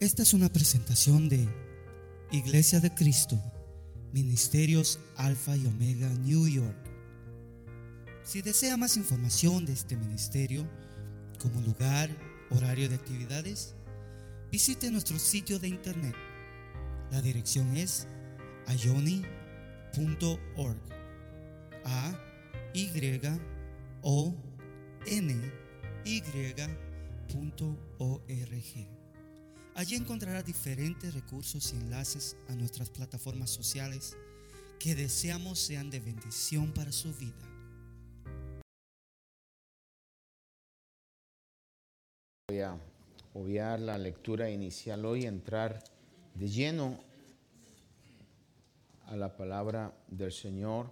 Esta es una presentación de Iglesia de Cristo, Ministerios Alfa y Omega New York. Si desea más información de este ministerio, como lugar, horario de actividades, visite nuestro sitio de internet. La dirección es ayoni.org. A Y O N Y.org. Allí encontrará diferentes recursos y enlaces a nuestras plataformas sociales que deseamos sean de bendición para su vida. Voy a obviar la lectura inicial hoy, entrar de lleno a la palabra del Señor.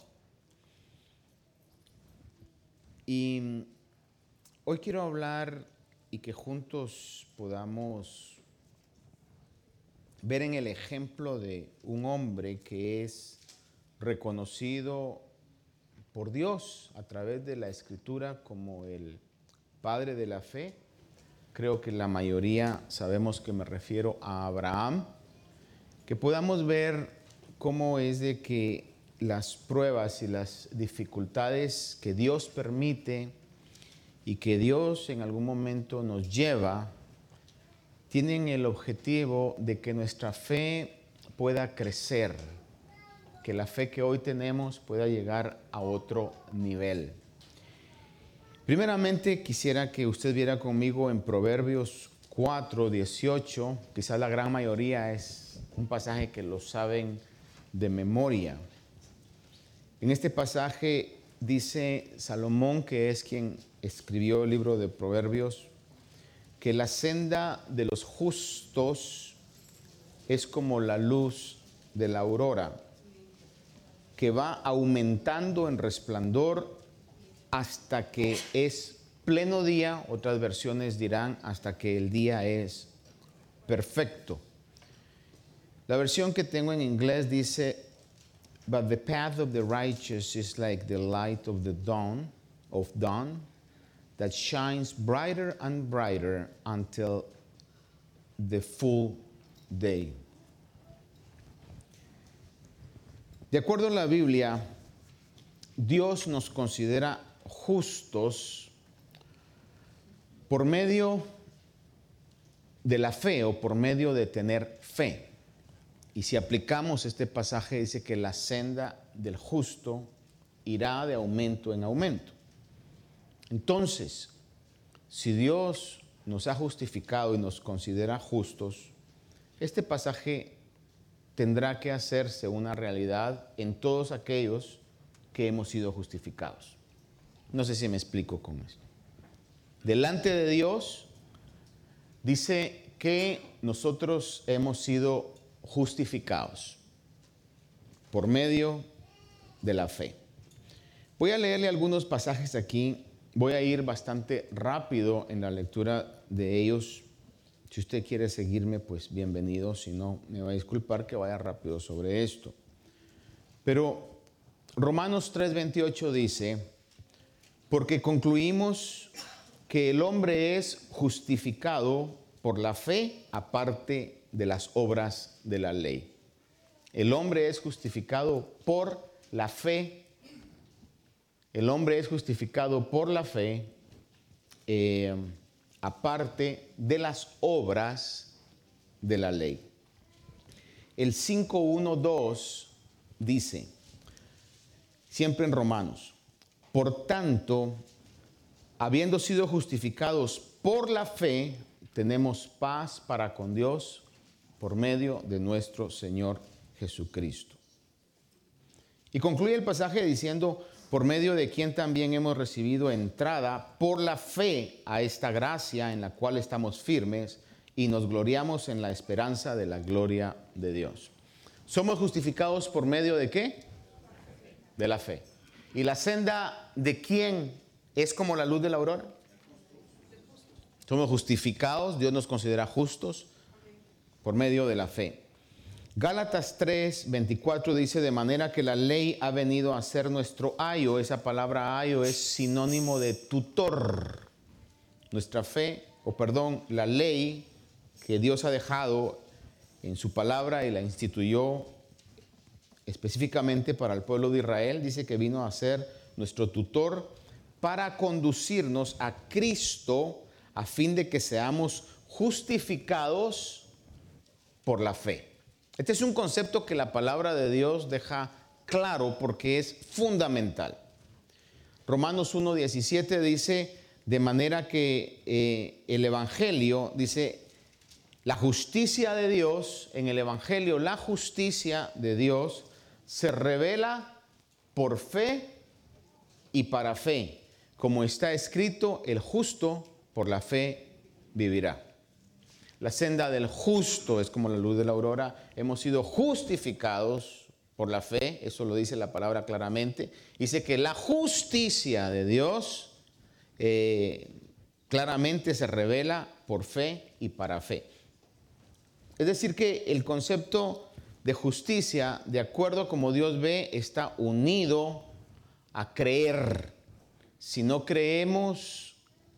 Y hoy quiero hablar y que juntos podamos ver en el ejemplo de un hombre que es reconocido por Dios a través de la escritura como el padre de la fe. Creo que la mayoría sabemos que me refiero a Abraham. Que podamos ver cómo es de que las pruebas y las dificultades que Dios permite y que Dios en algún momento nos lleva tienen el objetivo de que nuestra fe pueda crecer, que la fe que hoy tenemos pueda llegar a otro nivel. Primeramente quisiera que usted viera conmigo en Proverbios 4, 18, quizás la gran mayoría es un pasaje que lo saben de memoria. En este pasaje dice Salomón, que es quien escribió el libro de Proverbios, que la senda de los justos es como la luz de la aurora, que va aumentando en resplandor hasta que es pleno día, otras versiones dirán hasta que el día es perfecto. La versión que tengo en inglés dice, But the path of the righteous is like the light of the dawn, of dawn, that shines brighter and brighter until the full day. De acuerdo a la Biblia, Dios nos considera justos por medio de la fe o por medio de tener fe. Y si aplicamos este pasaje, dice que la senda del justo irá de aumento en aumento. Entonces, si Dios nos ha justificado y nos considera justos, este pasaje tendrá que hacerse una realidad en todos aquellos que hemos sido justificados. No sé si me explico con esto. Delante de Dios dice que nosotros hemos sido justificados por medio de la fe. Voy a leerle algunos pasajes aquí Voy a ir bastante rápido en la lectura de ellos. Si usted quiere seguirme, pues bienvenido. Si no, me va a disculpar que vaya rápido sobre esto. Pero Romanos 3:28 dice, porque concluimos que el hombre es justificado por la fe aparte de las obras de la ley. El hombre es justificado por la fe el hombre es justificado por la fe, eh, aparte de las obras de la ley. El 5.1.2 dice, siempre en Romanos, por tanto, habiendo sido justificados por la fe, tenemos paz para con Dios por medio de nuestro Señor Jesucristo. Y concluye el pasaje diciendo, por medio de quien también hemos recibido entrada por la fe a esta gracia en la cual estamos firmes y nos gloriamos en la esperanza de la gloria de Dios. ¿Somos justificados por medio de qué? De la fe. ¿Y la senda de quién es como la luz de la aurora? Somos justificados, Dios nos considera justos por medio de la fe. Gálatas 3, 24 dice, de manera que la ley ha venido a ser nuestro ayo. Esa palabra ayo es sinónimo de tutor. Nuestra fe, o perdón, la ley que Dios ha dejado en su palabra y la instituyó específicamente para el pueblo de Israel. Dice que vino a ser nuestro tutor para conducirnos a Cristo a fin de que seamos justificados por la fe. Este es un concepto que la palabra de Dios deja claro porque es fundamental. Romanos 1.17 dice, de manera que eh, el Evangelio, dice, la justicia de Dios, en el Evangelio la justicia de Dios se revela por fe y para fe. Como está escrito, el justo por la fe vivirá. La senda del justo es como la luz de la aurora. Hemos sido justificados por la fe, eso lo dice la palabra claramente. Dice que la justicia de Dios eh, claramente se revela por fe y para fe. Es decir, que el concepto de justicia, de acuerdo como Dios ve, está unido a creer. Si no creemos,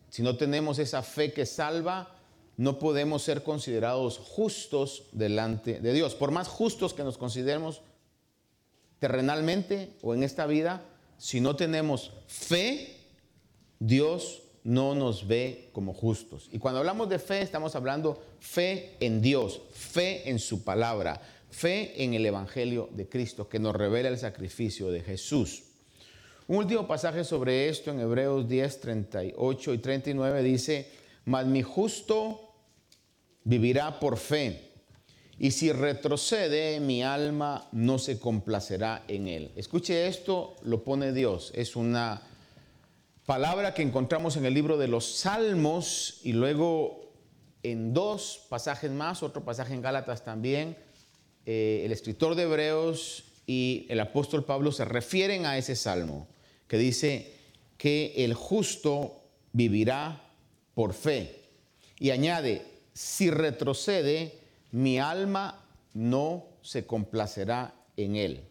si no tenemos esa fe que salva, no podemos ser considerados justos delante de Dios. Por más justos que nos consideremos terrenalmente o en esta vida, si no tenemos fe, Dios no nos ve como justos. Y cuando hablamos de fe, estamos hablando fe en Dios, fe en su palabra, fe en el Evangelio de Cristo, que nos revela el sacrificio de Jesús. Un último pasaje sobre esto en Hebreos 10, 38 y 39 dice, mas mi justo vivirá por fe. Y si retrocede, mi alma no se complacerá en él. Escuche esto, lo pone Dios. Es una palabra que encontramos en el libro de los Salmos y luego en dos pasajes más, otro pasaje en Gálatas también. Eh, el escritor de Hebreos y el apóstol Pablo se refieren a ese salmo que dice que el justo vivirá por fe. Y añade, si retrocede, mi alma no se complacerá en él.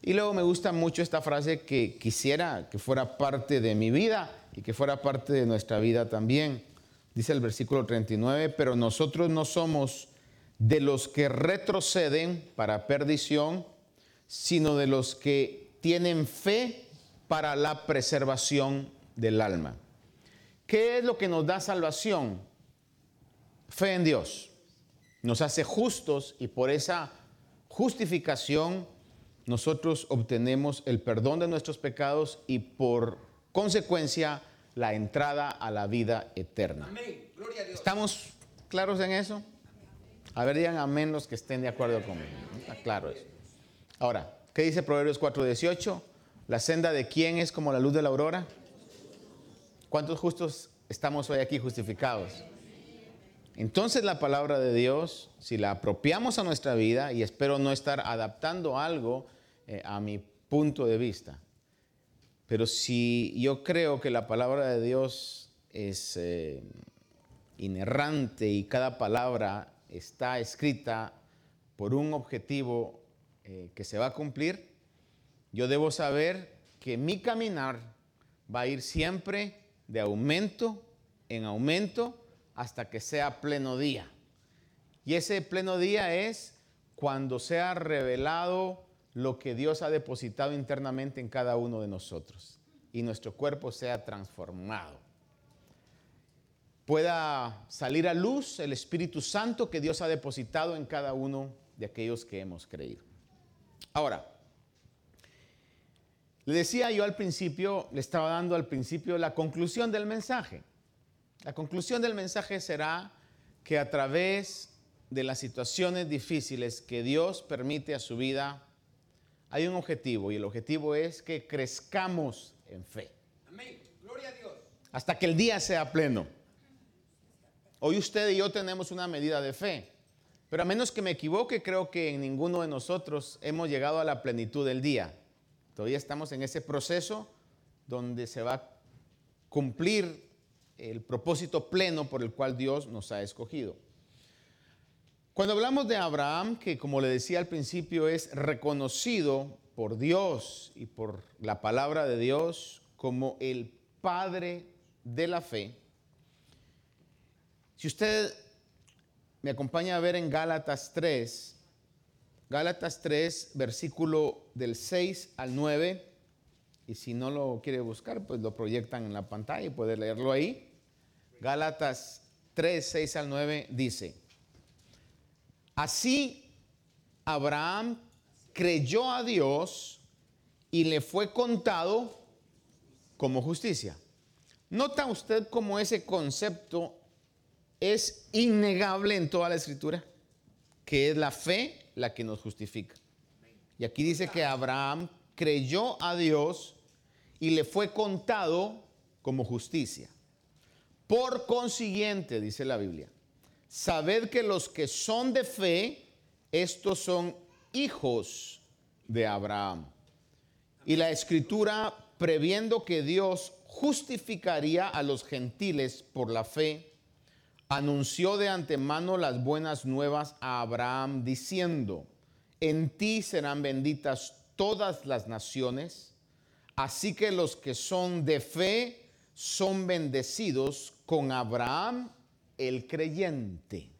Y luego me gusta mucho esta frase que quisiera que fuera parte de mi vida y que fuera parte de nuestra vida también. Dice el versículo 39, pero nosotros no somos de los que retroceden para perdición, sino de los que tienen fe para la preservación del alma. ¿Qué es lo que nos da salvación? fe en Dios. Nos hace justos y por esa justificación nosotros obtenemos el perdón de nuestros pecados y por consecuencia la entrada a la vida eterna. ¿Estamos claros en eso? A ver, digan amén los que estén de acuerdo conmigo. Está claro eso. Ahora, ¿qué dice Proverbios 4:18? La senda de quién es como la luz de la aurora. ¿Cuántos justos estamos hoy aquí justificados? Entonces la palabra de Dios, si la apropiamos a nuestra vida, y espero no estar adaptando algo eh, a mi punto de vista, pero si yo creo que la palabra de Dios es eh, inerrante y cada palabra está escrita por un objetivo eh, que se va a cumplir, yo debo saber que mi caminar va a ir siempre de aumento en aumento hasta que sea pleno día. Y ese pleno día es cuando sea revelado lo que Dios ha depositado internamente en cada uno de nosotros y nuestro cuerpo sea transformado. Pueda salir a luz el Espíritu Santo que Dios ha depositado en cada uno de aquellos que hemos creído. Ahora, le decía yo al principio, le estaba dando al principio la conclusión del mensaje. La conclusión del mensaje será que a través de las situaciones difíciles que Dios permite a su vida, hay un objetivo y el objetivo es que crezcamos en fe. Amén. Gloria a Dios. Hasta que el día sea pleno. Hoy usted y yo tenemos una medida de fe, pero a menos que me equivoque, creo que en ninguno de nosotros hemos llegado a la plenitud del día. Todavía estamos en ese proceso donde se va a cumplir el propósito pleno por el cual Dios nos ha escogido. Cuando hablamos de Abraham, que como le decía al principio es reconocido por Dios y por la palabra de Dios como el padre de la fe, si usted me acompaña a ver en Gálatas 3, Gálatas 3, versículo del 6 al 9. Y si no lo quiere buscar, pues lo proyectan en la pantalla y puede leerlo ahí. Gálatas 3, 6 al 9 dice, así Abraham creyó a Dios y le fue contado como justicia. ¿Nota usted cómo ese concepto es innegable en toda la escritura? Que es la fe la que nos justifica. Y aquí dice que Abraham creyó a Dios y le fue contado como justicia. Por consiguiente, dice la Biblia, sabed que los que son de fe, estos son hijos de Abraham. Y la escritura, previendo que Dios justificaría a los gentiles por la fe, anunció de antemano las buenas nuevas a Abraham diciendo, en ti serán benditas todas las naciones, así que los que son de fe son bendecidos con Abraham el creyente.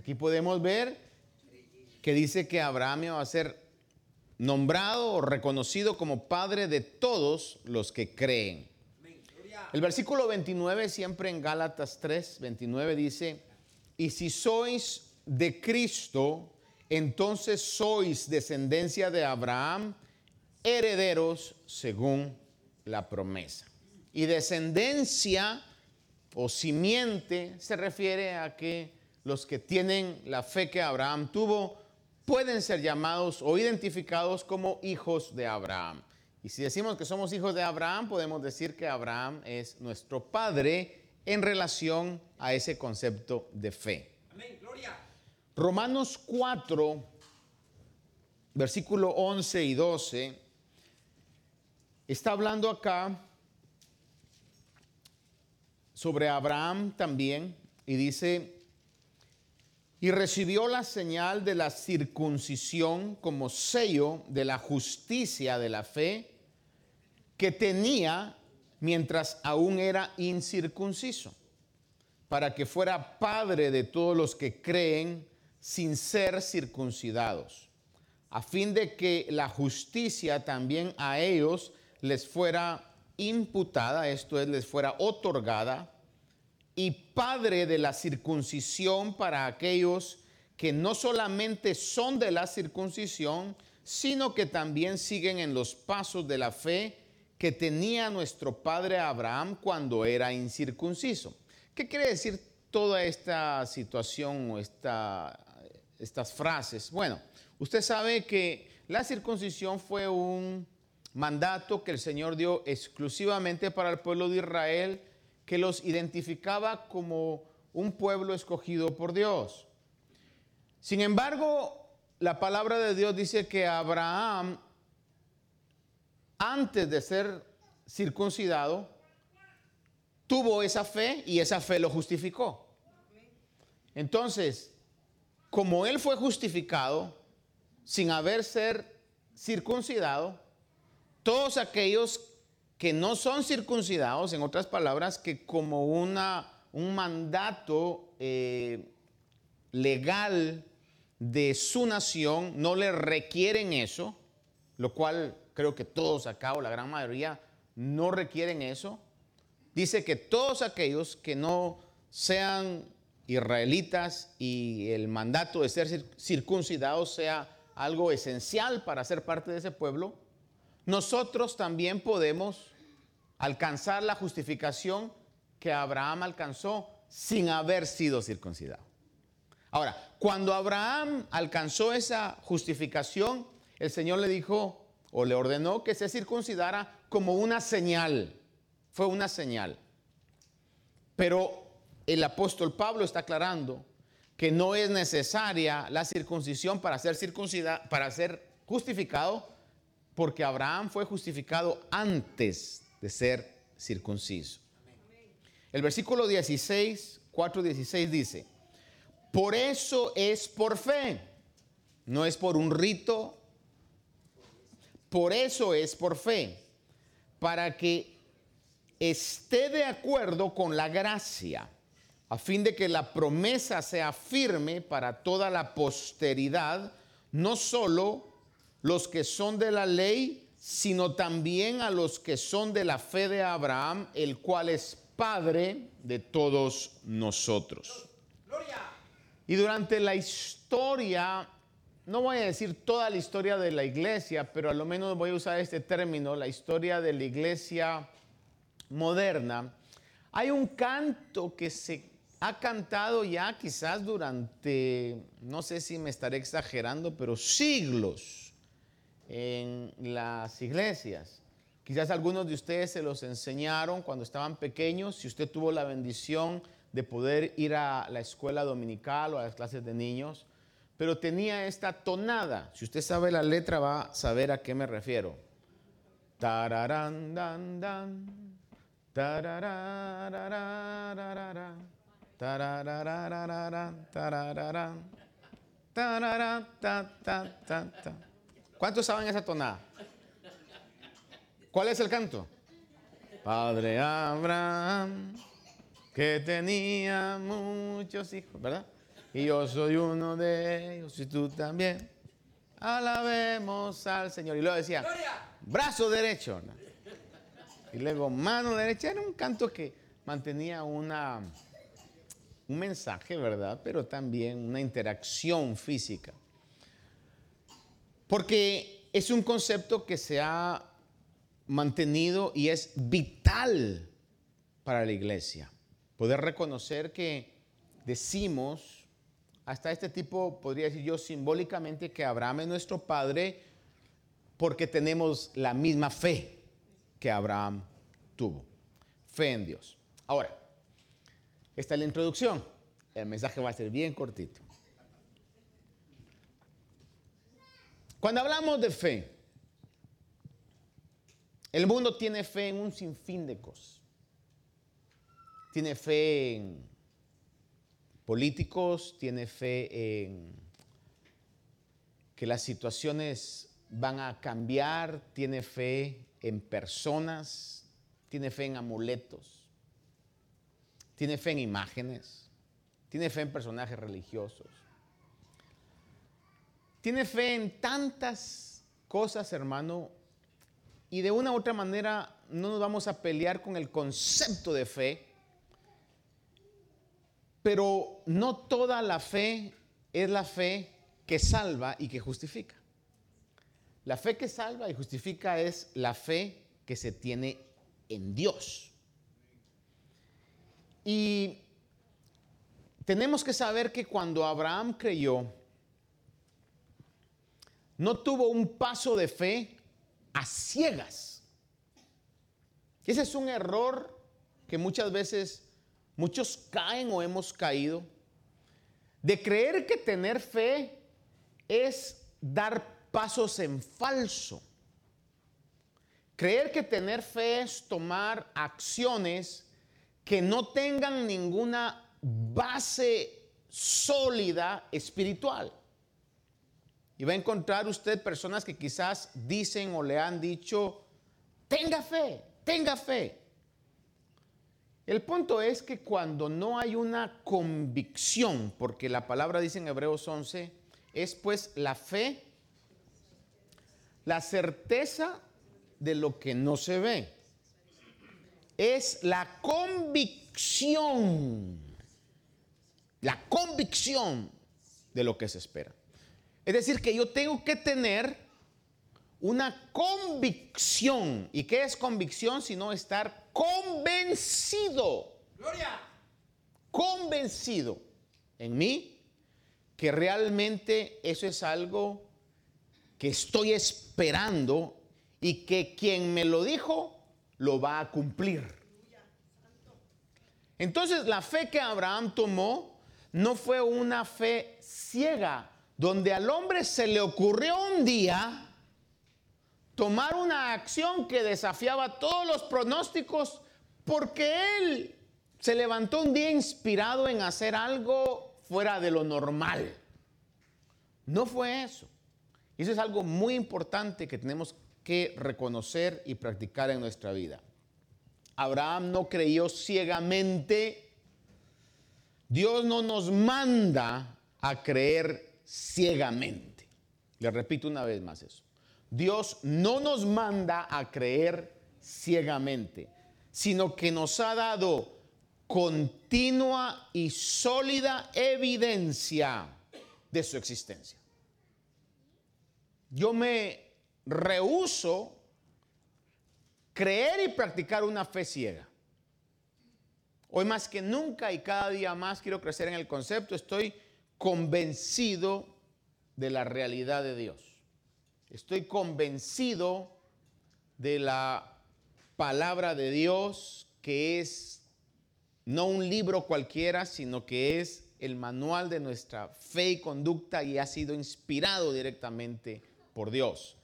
Aquí podemos ver que dice que Abraham iba a ser nombrado o reconocido como padre de todos los que creen. El versículo 29, siempre en Gálatas 3, 29 dice, y si sois de Cristo, entonces sois descendencia de Abraham, herederos según la promesa. Y descendencia o simiente se refiere a que los que tienen la fe que Abraham tuvo pueden ser llamados o identificados como hijos de Abraham. Y si decimos que somos hijos de Abraham, podemos decir que Abraham es nuestro padre en relación a ese concepto de fe. Amén, gloria. Romanos 4, versículo 11 y 12, está hablando acá sobre Abraham también y dice, y recibió la señal de la circuncisión como sello de la justicia de la fe que tenía mientras aún era incircunciso, para que fuera padre de todos los que creen sin ser circuncidados, a fin de que la justicia también a ellos les fuera imputada, esto es, les fuera otorgada, y padre de la circuncisión para aquellos que no solamente son de la circuncisión, sino que también siguen en los pasos de la fe que tenía nuestro padre Abraham cuando era incircunciso. ¿Qué quiere decir toda esta situación o estas frases? Bueno, usted sabe que la circuncisión fue un mandato que el Señor dio exclusivamente para el pueblo de Israel, que los identificaba como un pueblo escogido por Dios. Sin embargo, la palabra de Dios dice que Abraham antes de ser circuncidado, tuvo esa fe y esa fe lo justificó. Entonces, como él fue justificado sin haber ser circuncidado, todos aquellos que no son circuncidados, en otras palabras, que como una, un mandato eh, legal de su nación no le requieren eso, lo cual creo que todos acá o la gran mayoría no requieren eso. Dice que todos aquellos que no sean israelitas y el mandato de ser circuncidados sea algo esencial para ser parte de ese pueblo, nosotros también podemos alcanzar la justificación que Abraham alcanzó sin haber sido circuncidado. Ahora, cuando Abraham alcanzó esa justificación, el Señor le dijo, o le ordenó que se circuncidara como una señal. Fue una señal. Pero el apóstol Pablo está aclarando que no es necesaria la circuncisión para ser circuncidado, para ser justificado, porque Abraham fue justificado antes de ser circunciso. El versículo 16, 4, 16 dice, por eso es por fe, no es por un rito, por eso es por fe, para que esté de acuerdo con la gracia a fin de que la promesa sea firme para toda la posteridad, no solo los que son de la ley, sino también a los que son de la fe de Abraham, el cual es Padre de todos nosotros. Y durante la historia, no voy a decir toda la historia de la iglesia, pero a lo menos voy a usar este término, la historia de la iglesia moderna, hay un canto que se ha cantado ya quizás durante, no sé si me estaré exagerando, pero siglos en las iglesias. Quizás algunos de ustedes se los enseñaron cuando estaban pequeños, si usted tuvo la bendición de poder ir a la escuela dominical o a las clases de niños, pero tenía esta tonada. Si usted sabe la letra va a saber a qué me refiero. Tararán, dan, dan, ¿Cuántos saben esa tonada? ¿Cuál es el canto? Padre Abraham, que tenía muchos hijos, ¿verdad? Y yo soy uno de ellos, y tú también. Alabemos al Señor. Y luego decía, brazo derecho. Y luego mano derecha. Era un canto que mantenía una, un mensaje, ¿verdad? Pero también una interacción física. Porque es un concepto que se ha mantenido y es vital para la iglesia. Poder reconocer que decimos, hasta este tipo, podría decir yo simbólicamente, que Abraham es nuestro padre porque tenemos la misma fe que Abraham tuvo. Fe en Dios. Ahora, esta es la introducción. El mensaje va a ser bien cortito. Cuando hablamos de fe, el mundo tiene fe en un sinfín de cosas. Tiene fe en políticos, tiene fe en que las situaciones van a cambiar, tiene fe en personas, tiene fe en amuletos, tiene fe en imágenes, tiene fe en personajes religiosos, tiene fe en tantas cosas, hermano, y de una u otra manera no nos vamos a pelear con el concepto de fe, pero no toda la fe es la fe que salva y que justifica. La fe que salva y justifica es la fe que se tiene en Dios. Y tenemos que saber que cuando Abraham creyó, no tuvo un paso de fe a ciegas. Ese es un error que muchas veces muchos caen o hemos caído, de creer que tener fe es dar pasos en falso. Creer que tener fe es tomar acciones que no tengan ninguna base sólida espiritual. Y va a encontrar usted personas que quizás dicen o le han dicho, tenga fe, tenga fe. El punto es que cuando no hay una convicción, porque la palabra dice en Hebreos 11, es pues la fe, la certeza de lo que no se ve. Es la convicción, la convicción de lo que se espera. Es decir, que yo tengo que tener una convicción. ¿Y qué es convicción? Sino estar convencido. Gloria. Convencido en mí que realmente eso es algo que estoy esperando y que quien me lo dijo lo va a cumplir. Entonces la fe que Abraham tomó no fue una fe ciega, donde al hombre se le ocurrió un día tomar una acción que desafiaba todos los pronósticos porque él se levantó un día inspirado en hacer algo fuera de lo normal. No fue eso. Eso es algo muy importante que tenemos que reconocer y practicar en nuestra vida. Abraham no creyó ciegamente Dios no nos manda a creer ciegamente. Le repito una vez más eso. Dios no nos manda a creer ciegamente, sino que nos ha dado continua y sólida evidencia de su existencia. Yo me rehuso creer y practicar una fe ciega. Hoy más que nunca y cada día más quiero crecer en el concepto, estoy convencido de la realidad de Dios. Estoy convencido de la palabra de Dios que es no un libro cualquiera, sino que es el manual de nuestra fe y conducta y ha sido inspirado directamente por Dios.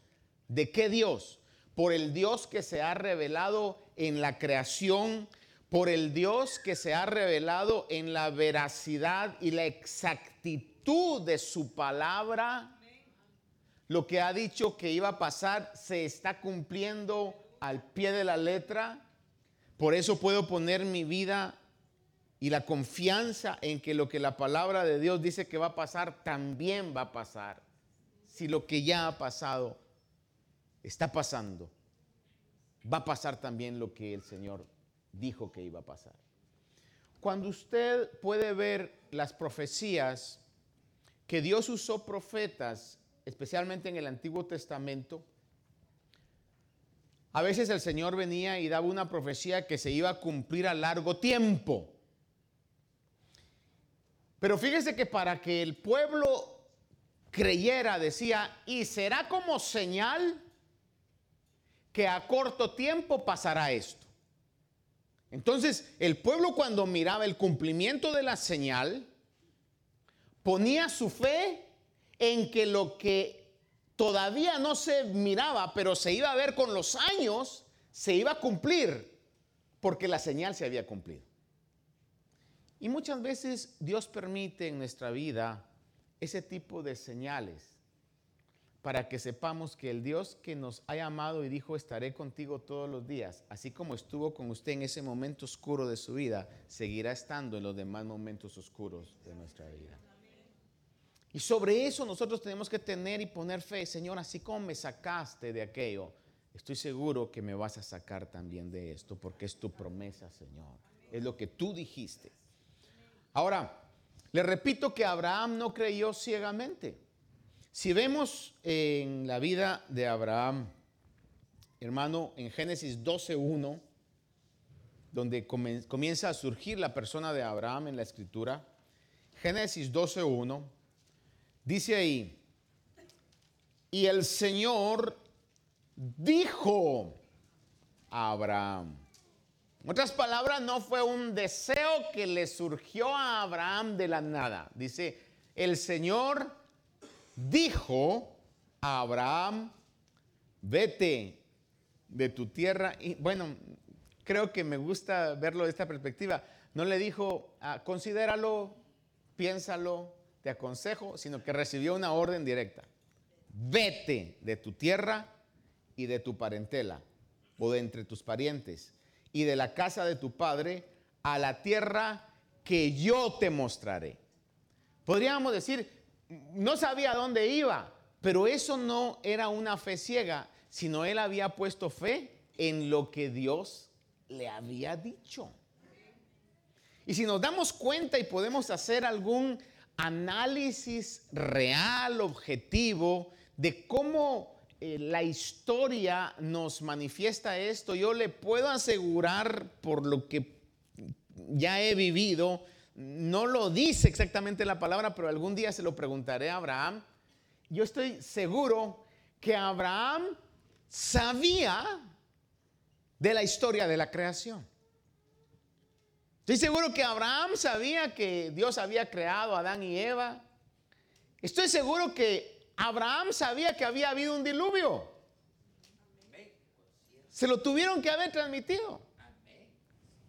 ¿De qué Dios? Por el Dios que se ha revelado en la creación, por el Dios que se ha revelado en la veracidad y la exactitud de su palabra. Lo que ha dicho que iba a pasar se está cumpliendo al pie de la letra. Por eso puedo poner mi vida y la confianza en que lo que la palabra de Dios dice que va a pasar, también va a pasar. Si lo que ya ha pasado está pasando, va a pasar también lo que el Señor dijo que iba a pasar. Cuando usted puede ver las profecías que Dios usó profetas, especialmente en el Antiguo Testamento, a veces el Señor venía y daba una profecía que se iba a cumplir a largo tiempo. Pero fíjese que para que el pueblo creyera, decía, y será como señal que a corto tiempo pasará esto. Entonces, el pueblo cuando miraba el cumplimiento de la señal, ponía su fe en que lo que todavía no se miraba, pero se iba a ver con los años, se iba a cumplir, porque la señal se había cumplido. Y muchas veces Dios permite en nuestra vida ese tipo de señales para que sepamos que el Dios que nos ha amado y dijo estaré contigo todos los días, así como estuvo con usted en ese momento oscuro de su vida, seguirá estando en los demás momentos oscuros de nuestra vida. Y sobre eso nosotros tenemos que tener y poner fe, Señor, así como me sacaste de aquello, estoy seguro que me vas a sacar también de esto, porque es tu promesa, Señor. Es lo que tú dijiste. Ahora, le repito que Abraham no creyó ciegamente. Si vemos en la vida de Abraham, hermano, en Génesis 12.1, donde comienza a surgir la persona de Abraham en la escritura, Génesis 12.1, dice ahí, y el Señor dijo a Abraham, en otras palabras, no fue un deseo que le surgió a Abraham de la nada. Dice, el Señor dijo a Abraham, vete de tu tierra. Y bueno, creo que me gusta verlo de esta perspectiva. No le dijo, ah, considéralo, piénsalo, te aconsejo, sino que recibió una orden directa. Vete de tu tierra y de tu parentela o de entre tus parientes y de la casa de tu padre a la tierra que yo te mostraré. Podríamos decir, no sabía dónde iba, pero eso no era una fe ciega, sino él había puesto fe en lo que Dios le había dicho. Y si nos damos cuenta y podemos hacer algún análisis real, objetivo, de cómo eh, la historia nos manifiesta esto. Yo le puedo asegurar por lo que ya he vivido, no lo dice exactamente la palabra, pero algún día se lo preguntaré a Abraham. Yo estoy seguro que Abraham sabía de la historia de la creación. Estoy seguro que Abraham sabía que Dios había creado a Adán y Eva. Estoy seguro que Abraham sabía que había habido un diluvio. Se lo tuvieron que haber transmitido.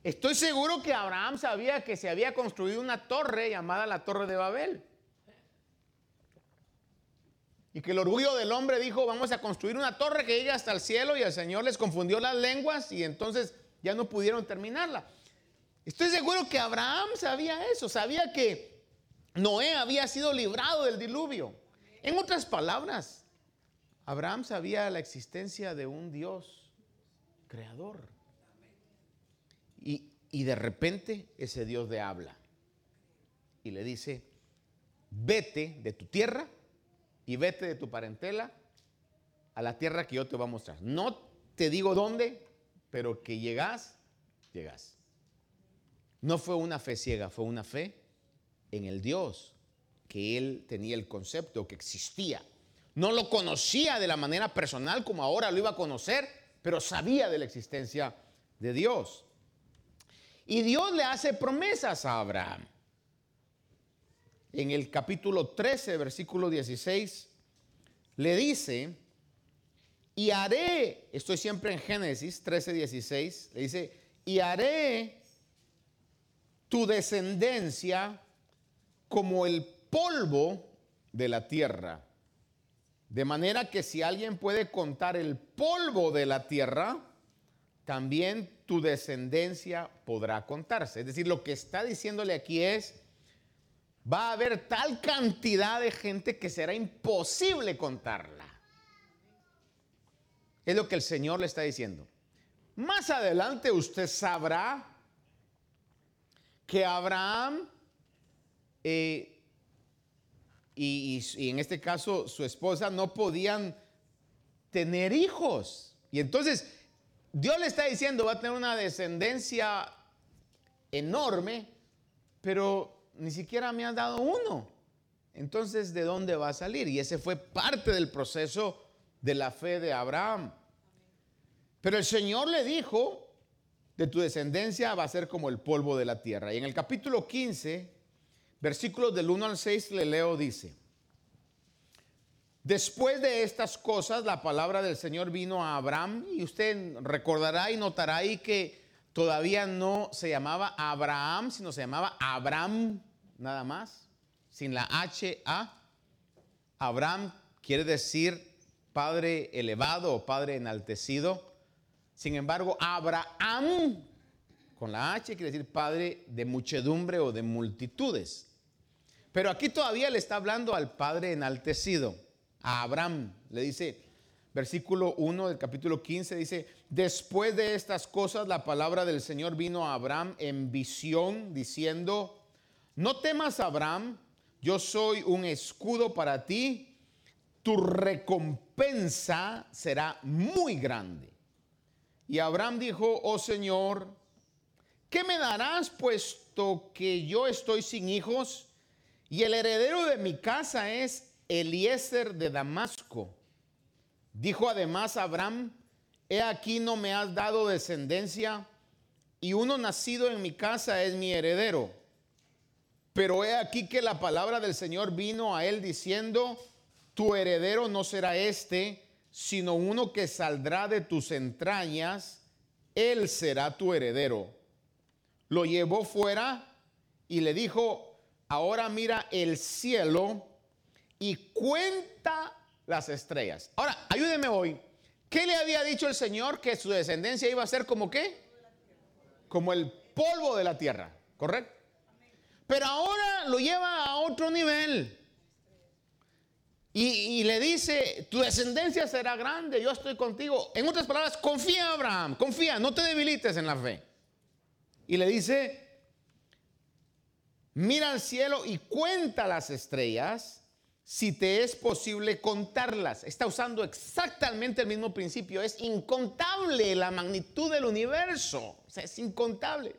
Estoy seguro que Abraham sabía que se había construido una torre llamada la Torre de Babel. Y que el orgullo del hombre dijo, vamos a construir una torre que llegue hasta el cielo y el Señor les confundió las lenguas y entonces ya no pudieron terminarla. Estoy seguro que Abraham sabía eso, sabía que Noé había sido librado del diluvio. En otras palabras, Abraham sabía la existencia de un Dios creador. Y, de repente ese Dios le habla y le dice, vete de tu tierra y vete de tu parentela a la tierra que yo te voy a mostrar. No te digo dónde, pero que llegas, llegas. No fue una fe ciega, fue una fe en el Dios que él tenía el concepto, que existía. No lo conocía de la manera personal como ahora lo iba a conocer, pero sabía de la existencia de Dios. Y Dios le hace promesas a Abraham. En el capítulo 13, versículo 16, le dice, y haré, estoy siempre en Génesis 13, 16, le dice, y haré tu descendencia como el polvo de la tierra. De manera que si alguien puede contar el polvo de la tierra, también tu descendencia podrá contarse. Es decir, lo que está diciéndole aquí es, va a haber tal cantidad de gente que será imposible contarla. Es lo que el Señor le está diciendo. Más adelante usted sabrá que Abraham eh, y, en este caso su esposa no podían tener hijos. Y entonces Dios le está diciendo, va a tener una descendencia enorme, pero ni siquiera me ha dado uno. Entonces, ¿de dónde va a salir? Y ese fue parte del proceso de la fe de Abraham. Pero el Señor le dijo, de tu descendencia va a ser como el polvo de la tierra. Y en el capítulo 15, versículos del 1 al 6, le leo, dice, después de estas cosas, la palabra del Señor vino a Abraham, y usted recordará y notará ahí que todavía no se llamaba Abraham, sino se llamaba Abraham, nada más, sin la H-A. Abraham quiere decir padre elevado o padre enaltecido. Sin embargo, Abraham, con la H, quiere decir padre de muchedumbre o de multitudes. Pero aquí todavía le está hablando al padre enaltecido, a Abraham. Le dice, versículo 1 del capítulo 15, dice, después de estas cosas la palabra del Señor vino a Abraham en visión, diciendo, no temas Abraham, yo soy un escudo para ti, tu recompensa será muy grande. Y Abraham dijo, oh Señor, ¿qué me darás puesto que yo estoy sin hijos? Y el heredero de mi casa es Eliezer de Damasco. Dijo además Abraham, he aquí no me has dado descendencia, y uno nacido en mi casa es mi heredero. Pero he aquí que la palabra del Señor vino a él diciendo, tu heredero no será este, sino uno que saldrá de tus entrañas, él será tu heredero. Lo llevó fuera y le dijo, ahora mira el cielo y cuenta las estrellas. Ahora, ayúdeme hoy. ¿Qué le había dicho el Señor? Que su descendencia iba a ser como qué? Como el polvo de la tierra, ¿correcto? Pero ahora lo lleva a otro nivel. Y, le dice, tu descendencia será grande, yo estoy contigo. En otras palabras, confía Abraham, confía, no te debilites en la fe. Y le dice, mira al cielo y cuenta las estrellas si te es posible contarlas. Está usando exactamente el mismo principio. Es incontable la magnitud del universo. O sea, es incontable.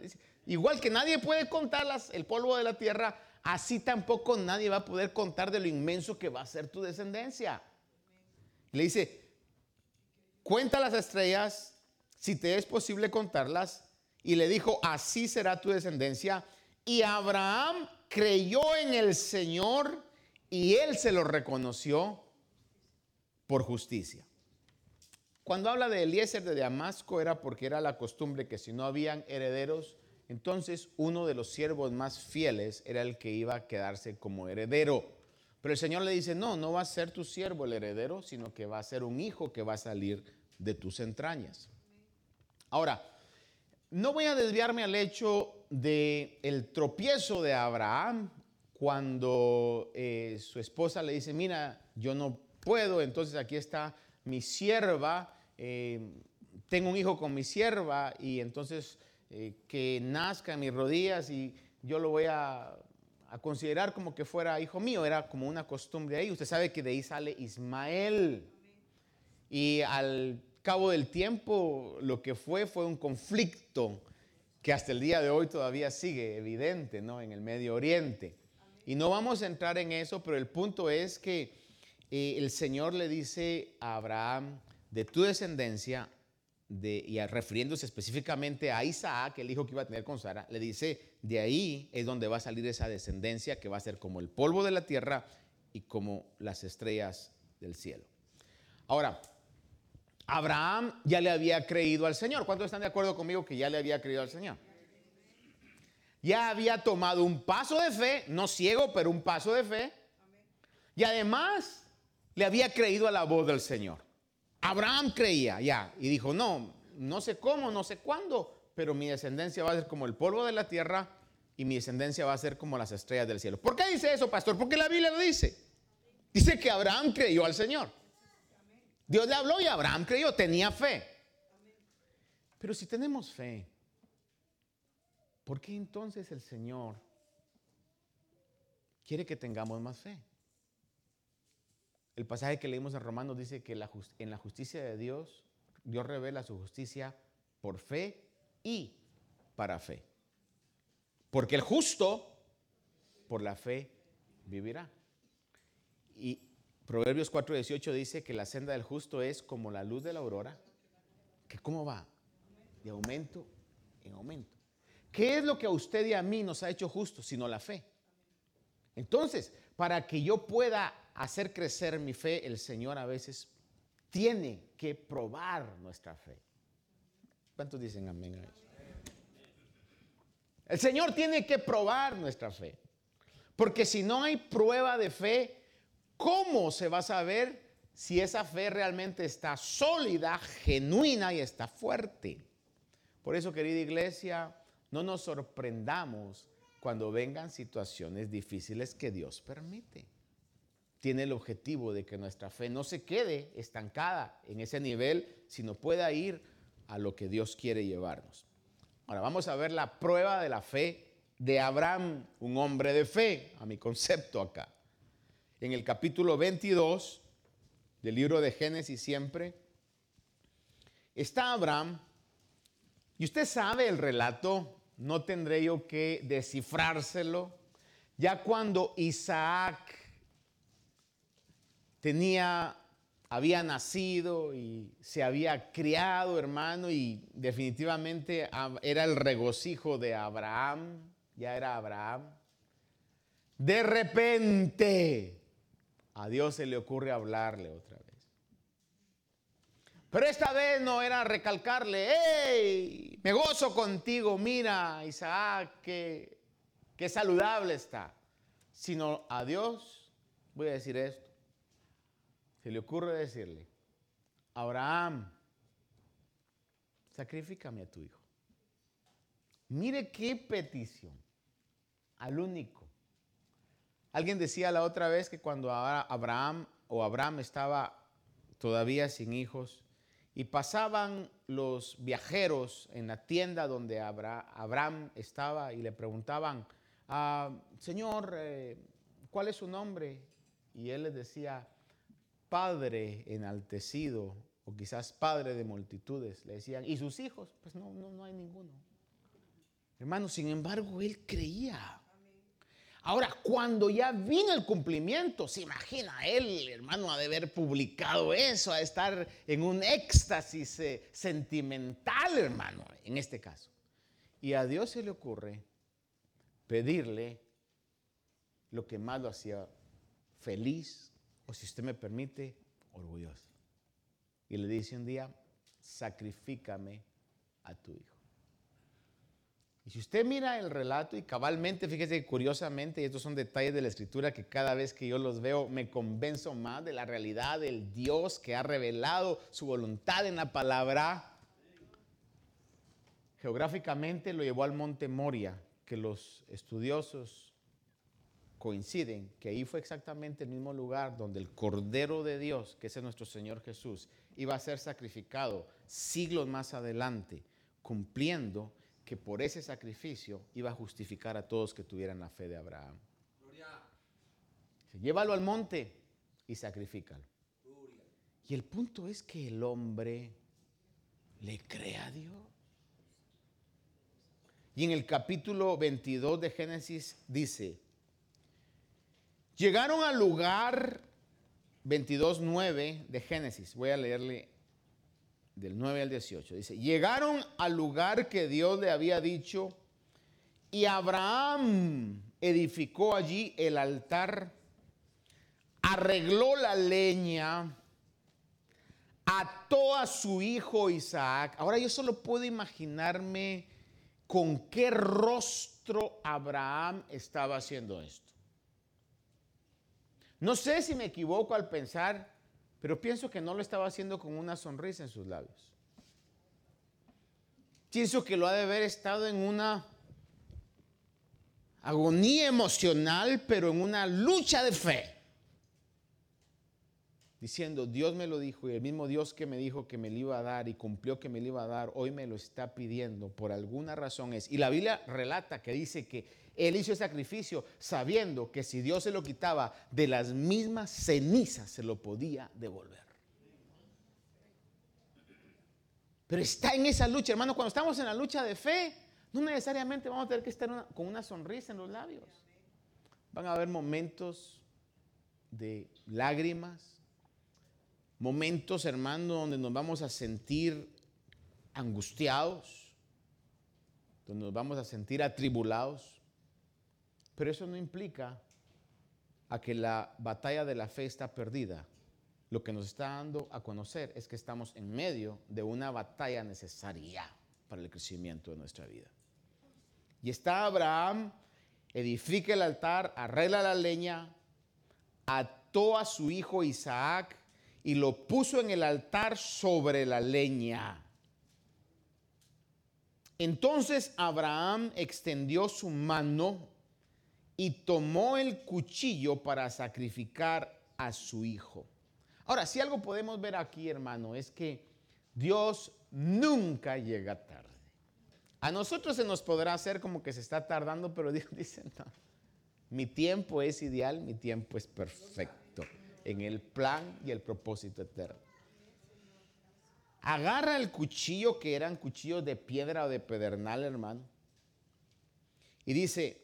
Igual que nadie puede contarlas, el polvo de la tierra, así tampoco nadie va a poder contar de lo inmenso que va a ser tu descendencia. Le dice, cuenta las estrellas, si te es posible contarlas. Y le dijo, así será tu descendencia. Y Abraham creyó en el Señor y él se lo reconoció por justicia. Cuando habla de Eliezer de Damasco era porque era la costumbre que si no habían herederos, entonces uno de los siervos más fieles era el que iba a quedarse como heredero. Pero el Señor le dice, no, no va a ser tu siervo el heredero, sino que va a ser un hijo que va a salir de tus entrañas. Ahora, no voy a desviarme al hecho de el tropiezo de Abraham cuando eh, su esposa le dice, mira, yo no puedo, entonces aquí está mi sierva, eh, tengo un hijo con mi sierva y entonces eh, que nazca en mis rodillas y yo lo voy a, considerar como que fuera hijo mío, era como una costumbre ahí. Usted sabe que de ahí sale Ismael. Y al cabo del tiempo lo que fue fue un conflicto que hasta el día de hoy todavía sigue evidente ¿no? en el Medio Oriente. Y no vamos a entrar en eso, pero el punto es que eh, el Señor le dice a Abraham, de tu descendencia, y refiriéndose específicamente a Isaac, el hijo que iba a tener con Sara, le dice, de ahí es donde va a salir esa descendencia que va a ser como el polvo de la tierra y como las estrellas del cielo. Ahora, Abraham ya le había creído al Señor. ¿Cuántos están de acuerdo conmigo que ya le había creído al Señor? Ya había tomado un paso de fe, no ciego, pero un paso de fe. Y además le había creído a la voz del Señor. Abraham creía ya y dijo, no, no sé cómo, no sé cuándo, pero mi descendencia va a ser como el polvo de la tierra y mi descendencia va a ser como las estrellas del cielo. ¿Por qué dice eso, pastor? Porque la Biblia lo dice. Dice que Abraham creyó al Señor. Dios le habló y Abraham creyó, tenía fe. Pero si tenemos fe, ¿por qué entonces el Señor quiere que tengamos más fe? El pasaje que leímos en Romanos dice que en la justicia de Dios, Dios revela su justicia por fe y para fe. Porque el justo por la fe vivirá. Y Proverbios 4:18 dice que la senda del justo es como la luz de la aurora, que cómo va, de aumento en aumento. ¿Qué es lo que a usted y a mí nos ha hecho justos sino la fe? Entonces, para que yo pueda hacer crecer mi fe, el Señor a veces tiene que probar nuestra fe. ¿Cuántos dicen amén a eso? El Señor tiene que probar nuestra fe. Porque si no hay prueba de fe, ¿Cómo se va a saber si esa fe realmente está sólida, genuina y está fuerte? Por eso, querida iglesia, no nos sorprendamos cuando vengan situaciones difíciles que Dios permite. Tiene el objetivo de que nuestra fe no se quede estancada en ese nivel, sino pueda ir a lo que Dios quiere llevarnos. Ahora vamos a ver la prueba de la fe de Abraham, un hombre de fe, a mi concepto acá en el capítulo 22 del libro de Génesis siempre, está Abraham, y usted sabe el relato, no tendré yo que descifrárselo, ya cuando Isaac tenía, había nacido y se había criado, hermano, y definitivamente era el regocijo de Abraham, ya era Abraham. De repente, a Dios se le ocurre hablarle otra vez. Pero esta vez no era recalcarle, hey, me gozo contigo, mira, Isaac, qué, qué saludable está. Sino a Dios, voy a decir esto, se le ocurre decirle, Abraham, sacrifícame a tu hijo. Mire qué petición al único Alguien decía la otra vez que cuando Abraham o Abraham estaba todavía sin hijos y pasaban los viajeros en la tienda donde Abraham estaba y le preguntaban, ah, Señor, eh, ¿cuál es su nombre? Y él les decía, Padre enaltecido o quizás Padre de multitudes. Le decían, ¿y sus hijos? Pues no, no, no hay ninguno. Hermano, sin embargo, él creía. Ahora, cuando ya vino el cumplimiento, se imagina él, hermano, a de haber publicado eso, a estar en un éxtasis eh, sentimental, hermano, en este caso. Y a Dios se le ocurre pedirle lo que más lo hacía feliz, o si usted me permite, orgulloso. Y le dice un día, sacrifícame a tu hijo. Y si usted mira el relato y cabalmente, fíjese que curiosamente, y estos son detalles de la escritura que cada vez que yo los veo me convenzo más de la realidad del Dios que ha revelado su voluntad en la palabra. geográficamente lo llevó al monte Moria, que los estudiosos coinciden que ahí fue exactamente el mismo lugar donde el Cordero de Dios, que es nuestro Señor Jesús, iba a ser sacrificado siglos más adelante, cumpliendo que por ese sacrificio iba a justificar a todos que tuvieran la fe de Abraham. Llévalo al monte y sacrifícalo. Y el punto es que el hombre le cree a Dios. Y en el capítulo 22 de Génesis dice, llegaron al lugar 22.9 de Génesis, voy a leerle del 9 al 18, dice, llegaron al lugar que Dios le había dicho y Abraham edificó allí el altar, arregló la leña, ató a su hijo Isaac. Ahora yo solo puedo imaginarme con qué rostro Abraham estaba haciendo esto. No sé si me equivoco al pensar, pero pienso que no lo estaba haciendo con una sonrisa en sus labios. Pienso que lo ha de haber estado en una agonía emocional, pero en una lucha de fe diciendo, Dios me lo dijo y el mismo Dios que me dijo que me lo iba a dar y cumplió que me lo iba a dar, hoy me lo está pidiendo, por alguna razón es. Y la Biblia relata que dice que él hizo el sacrificio sabiendo que si Dios se lo quitaba de las mismas cenizas se lo podía devolver. Pero está en esa lucha, hermano, cuando estamos en la lucha de fe, no necesariamente vamos a tener que estar con una sonrisa en los labios. Van a haber momentos de lágrimas, momentos, hermano, donde nos vamos a sentir angustiados, donde nos vamos a sentir atribulados. Pero eso no implica a que la batalla de la fe está perdida. Lo que nos está dando a conocer es que estamos en medio de una batalla necesaria para el crecimiento de nuestra vida. Y está Abraham, edifica el altar, arregla la leña, ató a su hijo Isaac y lo puso en el altar sobre la leña. Entonces Abraham extendió su mano y tomó el cuchillo para sacrificar a su hijo. Ahora, si algo podemos ver aquí, hermano, es que Dios nunca llega tarde. A nosotros se nos podrá hacer como que se está tardando, pero Dios dice, no, mi tiempo es ideal, mi tiempo es perfecto en el plan y el propósito eterno. Agarra el cuchillo, que eran cuchillos de piedra o de pedernal, hermano. Y dice,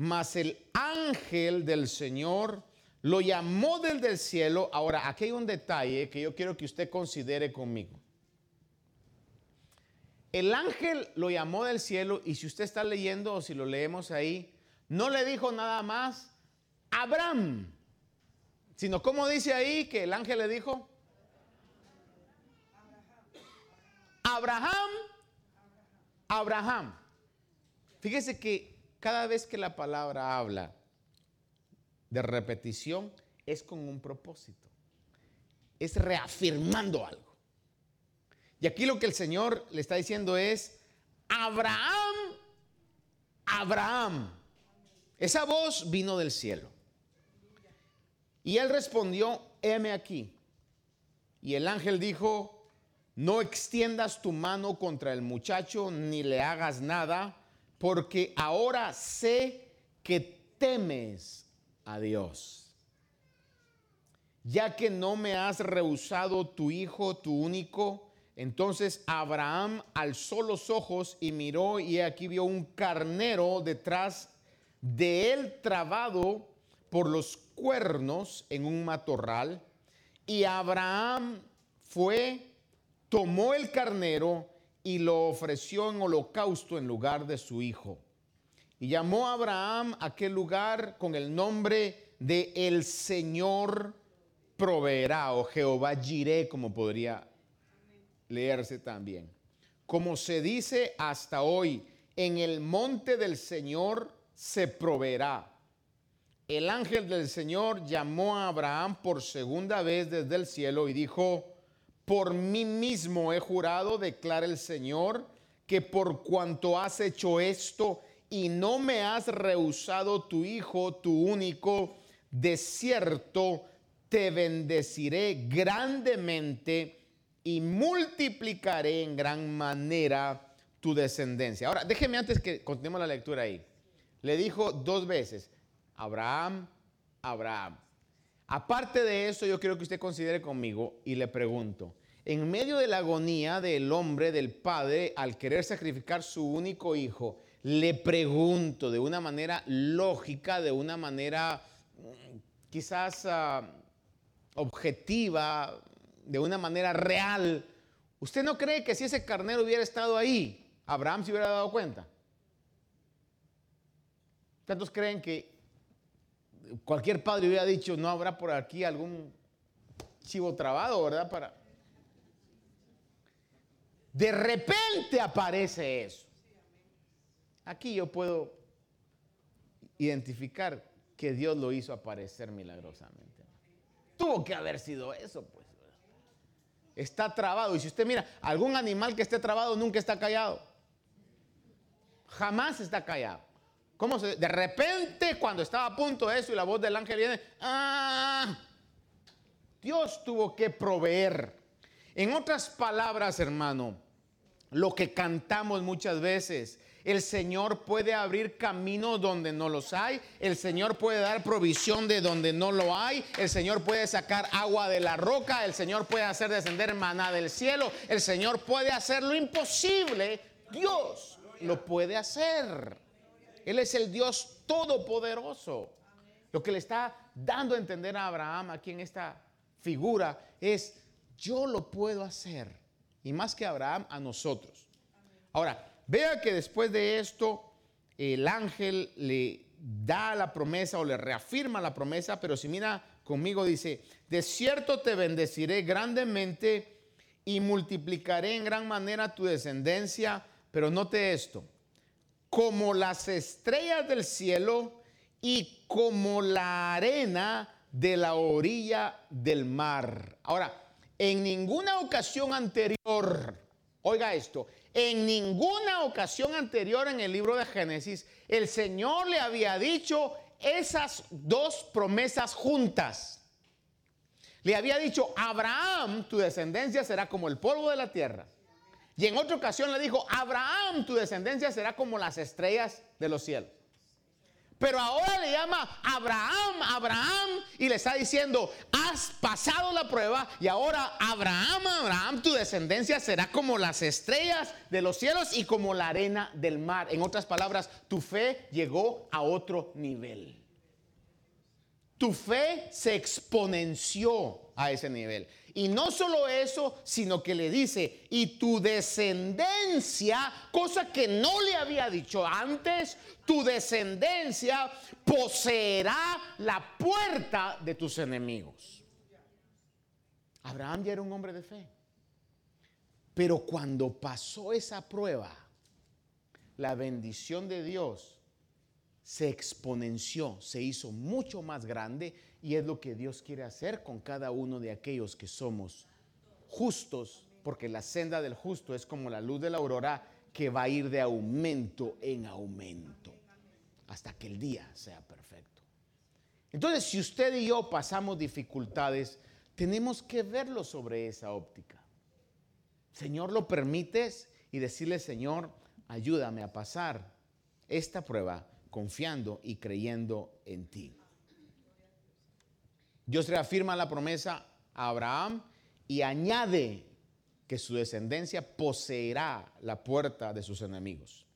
mas el ángel del Señor lo llamó del del cielo. Ahora, aquí hay un detalle que yo quiero que usted considere conmigo. El ángel lo llamó del cielo y si usted está leyendo o si lo leemos ahí, no le dijo nada más, Abraham. Sino, ¿cómo dice ahí que el ángel le dijo? Abraham, Abraham. Fíjese que cada vez que la palabra habla de repetición es con un propósito. Es reafirmando algo. Y aquí lo que el Señor le está diciendo es, Abraham, Abraham. Esa voz vino del cielo. Y él respondió, heme aquí. Y el ángel dijo, no extiendas tu mano contra el muchacho ni le hagas nada, porque ahora sé que temes a Dios. Ya que no me has rehusado tu hijo, tu único, entonces Abraham alzó los ojos y miró y aquí vio un carnero detrás de él trabado por los cuernos en un matorral y Abraham fue, tomó el carnero y lo ofreció en holocausto en lugar de su hijo. Y llamó a Abraham aquel lugar con el nombre de el Señor proveerá o Jehová Jiré, como podría leerse también. Como se dice hasta hoy, en el monte del Señor se proveerá el ángel del Señor llamó a Abraham por segunda vez desde el cielo y dijo, por mí mismo he jurado, declara el Señor, que por cuanto has hecho esto y no me has rehusado tu hijo, tu único, de cierto te bendeciré grandemente y multiplicaré en gran manera tu descendencia. Ahora, déjeme antes que continuemos la lectura ahí. Le dijo dos veces, Abraham, Abraham. Aparte de eso, yo quiero que usted considere conmigo y le pregunto, en medio de la agonía del hombre, del padre, al querer sacrificar su único hijo, le pregunto de una manera lógica, de una manera mm, quizás uh, objetiva, de una manera real, ¿usted no cree que si ese carnero hubiera estado ahí, Abraham se hubiera dado cuenta? ¿Cuántos creen que cualquier padre hubiera dicho, no habrá por aquí algún chivo trabado, ¿verdad? Para... De repente aparece eso. Aquí yo puedo identificar que Dios lo hizo aparecer milagrosamente. Tuvo que haber sido eso, pues. Está trabado. Y si usted mira, algún animal que esté trabado nunca está callado. Jamás está callado. ¿Cómo se, de repente, cuando estaba a punto de eso y la voz del ángel viene, ¡ah! Dios tuvo que proveer. En otras palabras, hermano, lo que cantamos muchas veces, el Señor puede abrir caminos donde no los hay. El Señor puede dar provisión de donde no lo hay. El Señor puede sacar agua de la roca. El Señor puede hacer descender maná del cielo. El Señor puede hacer lo imposible. Dios lo puede hacer. Él es el Dios todopoderoso. Lo que le está dando a entender a Abraham aquí en esta figura es, yo lo puedo hacer. Y más que Abraham, a nosotros. Ahora, Vea que después de esto el ángel le da la promesa o le reafirma la promesa, pero si mira conmigo dice, de cierto te bendeciré grandemente y multiplicaré en gran manera tu descendencia, pero note esto, como las estrellas del cielo y como la arena de la orilla del mar. Ahora, en ninguna ocasión anterior, oiga esto, en ninguna ocasión anterior en el libro de Génesis, el Señor le había dicho esas dos promesas juntas. Le había dicho, Abraham, tu descendencia será como el polvo de la tierra. Y en otra ocasión le dijo, Abraham, tu descendencia será como las estrellas de los cielos. Pero ahora le llama Abraham, Abraham, y le está diciendo, has pasado la prueba y ahora Abraham, Abraham, tu descendencia será como las estrellas de los cielos y como la arena del mar. En otras palabras, tu fe llegó a otro nivel. Tu fe se exponenció a ese nivel. Y no solo eso, sino que le dice, y tu descendencia, cosa que no le había dicho antes, tu descendencia poseerá la puerta de tus enemigos. Abraham ya era un hombre de fe. Pero cuando pasó esa prueba, la bendición de Dios se exponenció, se hizo mucho más grande y es lo que Dios quiere hacer con cada uno de aquellos que somos justos, porque la senda del justo es como la luz de la aurora que va a ir de aumento en aumento hasta que el día sea perfecto. Entonces, si usted y yo pasamos dificultades, tenemos que verlo sobre esa óptica. Señor, lo permites y decirle, Señor, ayúdame a pasar esta prueba confiando y creyendo en ti. Dios reafirma la promesa a Abraham y añade que su descendencia poseerá la puerta de sus enemigos.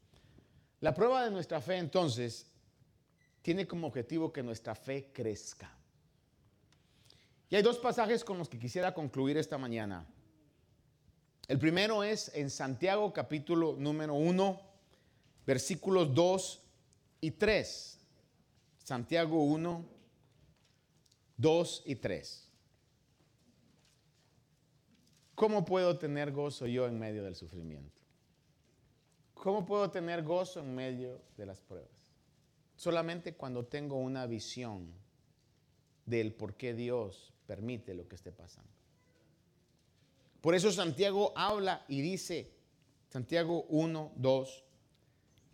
La prueba de nuestra fe entonces tiene como objetivo que nuestra fe crezca. Y hay dos pasajes con los que quisiera concluir esta mañana. El primero es en Santiago capítulo número 1, versículos 2 y 3. Santiago 1, 2 y 3. ¿Cómo puedo tener gozo yo en medio del sufrimiento? ¿Cómo puedo tener gozo en medio de las pruebas? Solamente cuando tengo una visión del por qué Dios permite lo que esté pasando. Por eso Santiago habla y dice, Santiago 1, 2.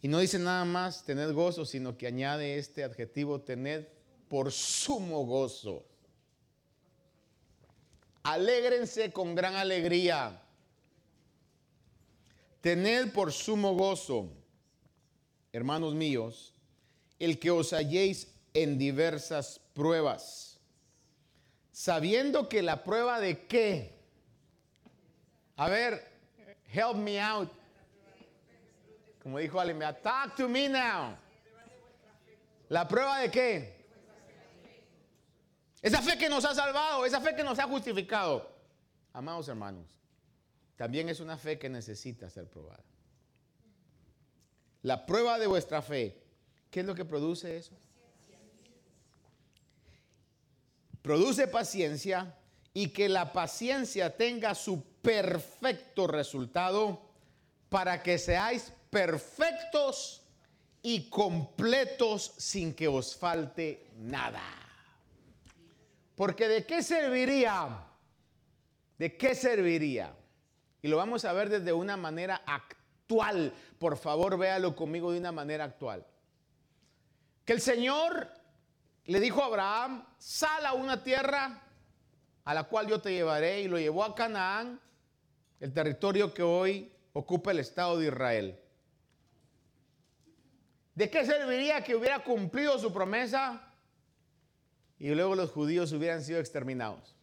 Y no dice nada más tener gozo, sino que añade este adjetivo, tener por sumo gozo. Alégrense con gran alegría. Tened por sumo gozo, hermanos míos, el que os halléis en diversas pruebas, sabiendo que la prueba de qué? A ver, help me out. Como dijo Alemea, talk to me now. ¿La prueba de qué? Esa fe que nos ha salvado, esa fe que nos ha justificado. Amados hermanos, también es una fe que necesita ser probada. La prueba de vuestra fe, ¿qué es lo que produce eso? Produce paciencia y que la paciencia tenga su perfecto resultado para que seáis perfectos y completos sin que os falte nada. Porque de qué serviría, de qué serviría, y lo vamos a ver desde una manera actual, por favor véalo conmigo de una manera actual, que el Señor le dijo a Abraham, sal a una tierra a la cual yo te llevaré, y lo llevó a Canaán, el territorio que hoy ocupa el Estado de Israel. ¿De qué serviría que hubiera cumplido su promesa y luego los judíos hubieran sido exterminados?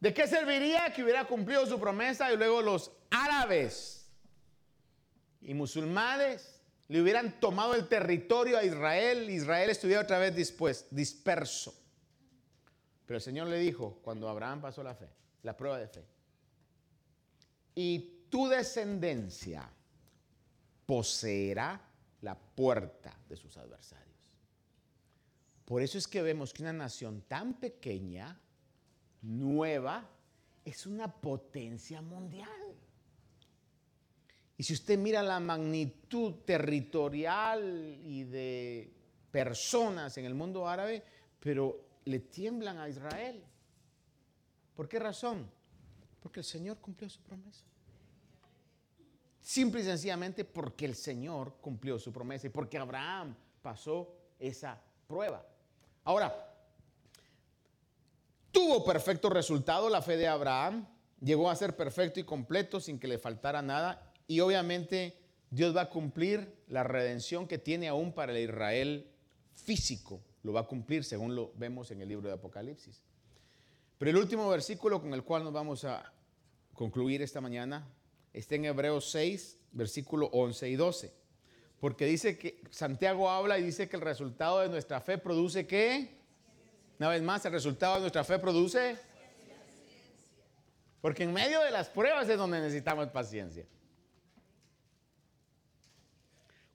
¿De qué serviría que hubiera cumplido su promesa y luego los árabes y musulmanes le hubieran tomado el territorio a Israel, Israel estuviera otra vez disperso? Pero el Señor le dijo cuando Abraham pasó la fe, la prueba de fe, y tu descendencia poseerá la puerta de sus adversarios. Por eso es que vemos que una nación tan pequeña, nueva, es una potencia mundial. Y si usted mira la magnitud territorial y de personas en el mundo árabe, pero le tiemblan a Israel. ¿Por qué razón? Porque el Señor cumplió su promesa. Simple y sencillamente porque el Señor cumplió su promesa y porque Abraham pasó esa prueba. Ahora, tuvo perfecto resultado la fe de Abraham, llegó a ser perfecto y completo sin que le faltara nada y obviamente Dios va a cumplir la redención que tiene aún para el Israel físico, lo va a cumplir según lo vemos en el libro de Apocalipsis. Pero el último versículo con el cual nos vamos a concluir esta mañana está en Hebreos 6, versículo 11 y 12. Porque dice que Santiago habla y dice que el resultado de nuestra fe produce qué? Una vez más, el resultado de nuestra fe produce. Porque en medio de las pruebas es donde necesitamos paciencia.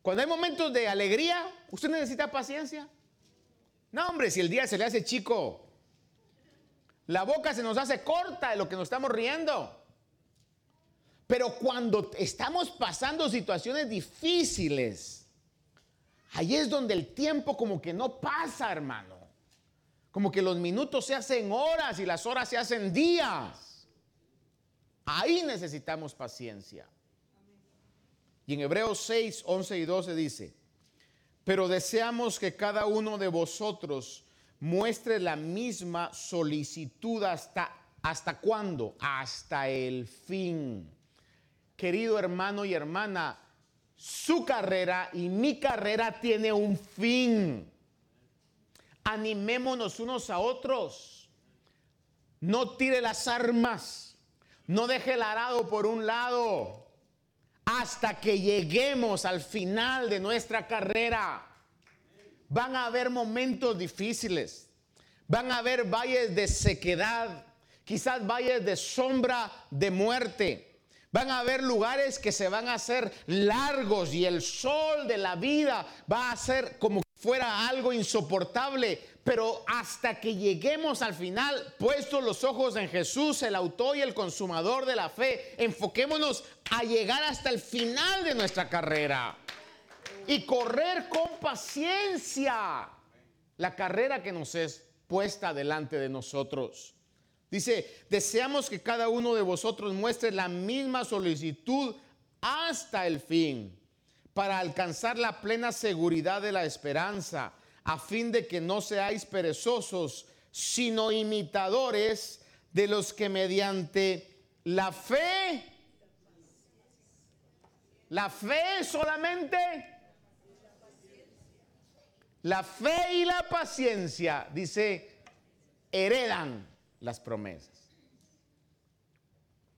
Cuando hay momentos de alegría, ¿usted necesita paciencia? No, hombre, si el día se le hace chico, la boca se nos hace corta de lo que nos estamos riendo. Pero cuando estamos pasando situaciones difíciles, ahí es donde el tiempo como que no pasa, hermano. Como que los minutos se hacen horas y las horas se hacen días. Ahí necesitamos paciencia. Y en Hebreos 6, 11 y 12 dice, pero deseamos que cada uno de vosotros muestre la misma solicitud hasta, ¿hasta cuándo? Hasta el fin querido hermano y hermana, su carrera y mi carrera tiene un fin. Animémonos unos a otros. No tire las armas. No deje el arado por un lado. Hasta que lleguemos al final de nuestra carrera. Van a haber momentos difíciles. Van a haber valles de sequedad. Quizás valles de sombra de muerte Van a haber lugares que se van a hacer largos y el sol de la vida va a ser como si fuera algo insoportable. Pero hasta que lleguemos al final, puestos los ojos en Jesús, el autor y el consumador de la fe, enfoquémonos a llegar hasta el final de nuestra carrera y correr con paciencia la carrera que nos es puesta delante de nosotros. Dice, deseamos que cada uno de vosotros muestre la misma solicitud hasta el fin, para alcanzar la plena seguridad de la esperanza, a fin de que no seáis perezosos, sino imitadores de los que mediante la fe, la fe solamente, la fe y la paciencia, dice, heredan las promesas.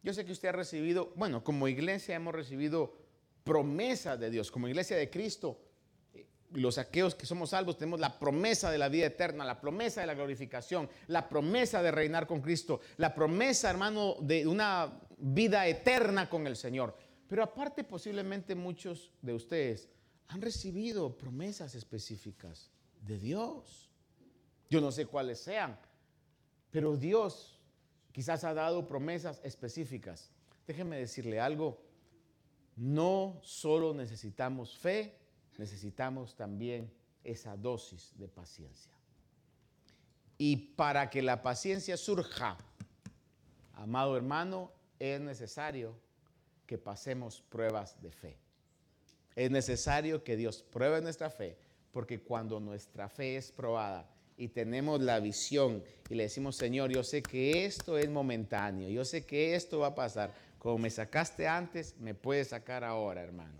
Yo sé que usted ha recibido, bueno, como iglesia hemos recibido promesas de Dios, como iglesia de Cristo, eh, los aqueos que somos salvos tenemos la promesa de la vida eterna, la promesa de la glorificación, la promesa de reinar con Cristo, la promesa, hermano, de una vida eterna con el Señor. Pero aparte posiblemente muchos de ustedes han recibido promesas específicas de Dios. Yo no sé cuáles sean, pero Dios quizás ha dado promesas específicas. Déjeme decirle algo, no solo necesitamos fe, necesitamos también esa dosis de paciencia. Y para que la paciencia surja, amado hermano, es necesario que pasemos pruebas de fe. Es necesario que Dios pruebe nuestra fe, porque cuando nuestra fe es probada, y tenemos la visión y le decimos, Señor, yo sé que esto es momentáneo, yo sé que esto va a pasar. Como me sacaste antes, me puedes sacar ahora, hermano.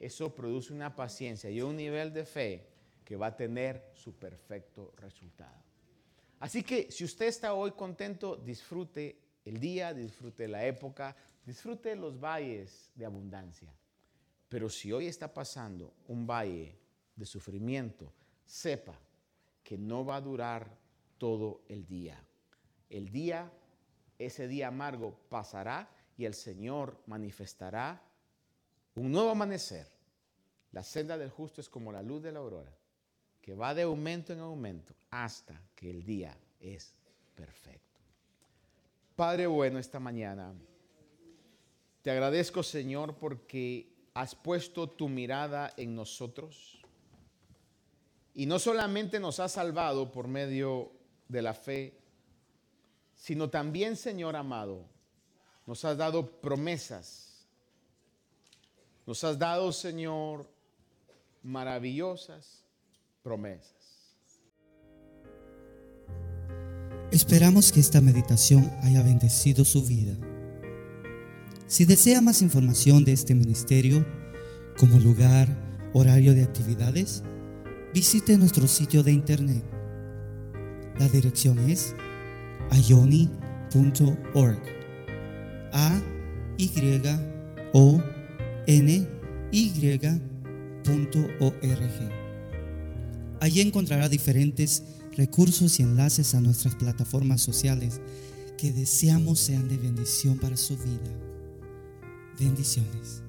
Eso produce una paciencia y un nivel de fe que va a tener su perfecto resultado. Así que si usted está hoy contento, disfrute el día, disfrute la época, disfrute los valles de abundancia. Pero si hoy está pasando un valle de sufrimiento, sepa que no va a durar todo el día. El día, ese día amargo pasará y el Señor manifestará un nuevo amanecer. La senda del justo es como la luz de la aurora, que va de aumento en aumento hasta que el día es perfecto. Padre bueno, esta mañana te agradezco Señor porque has puesto tu mirada en nosotros y no solamente nos ha salvado por medio de la fe, sino también, Señor amado, nos has dado promesas. Nos has dado, Señor, maravillosas promesas. Esperamos que esta meditación haya bendecido su vida. Si desea más información de este ministerio, como lugar, horario de actividades, visite nuestro sitio de internet. La dirección es ayoni.org. A Y O N. Allí encontrará diferentes recursos y enlaces a nuestras plataformas sociales que deseamos sean de bendición para su vida. Bendiciones.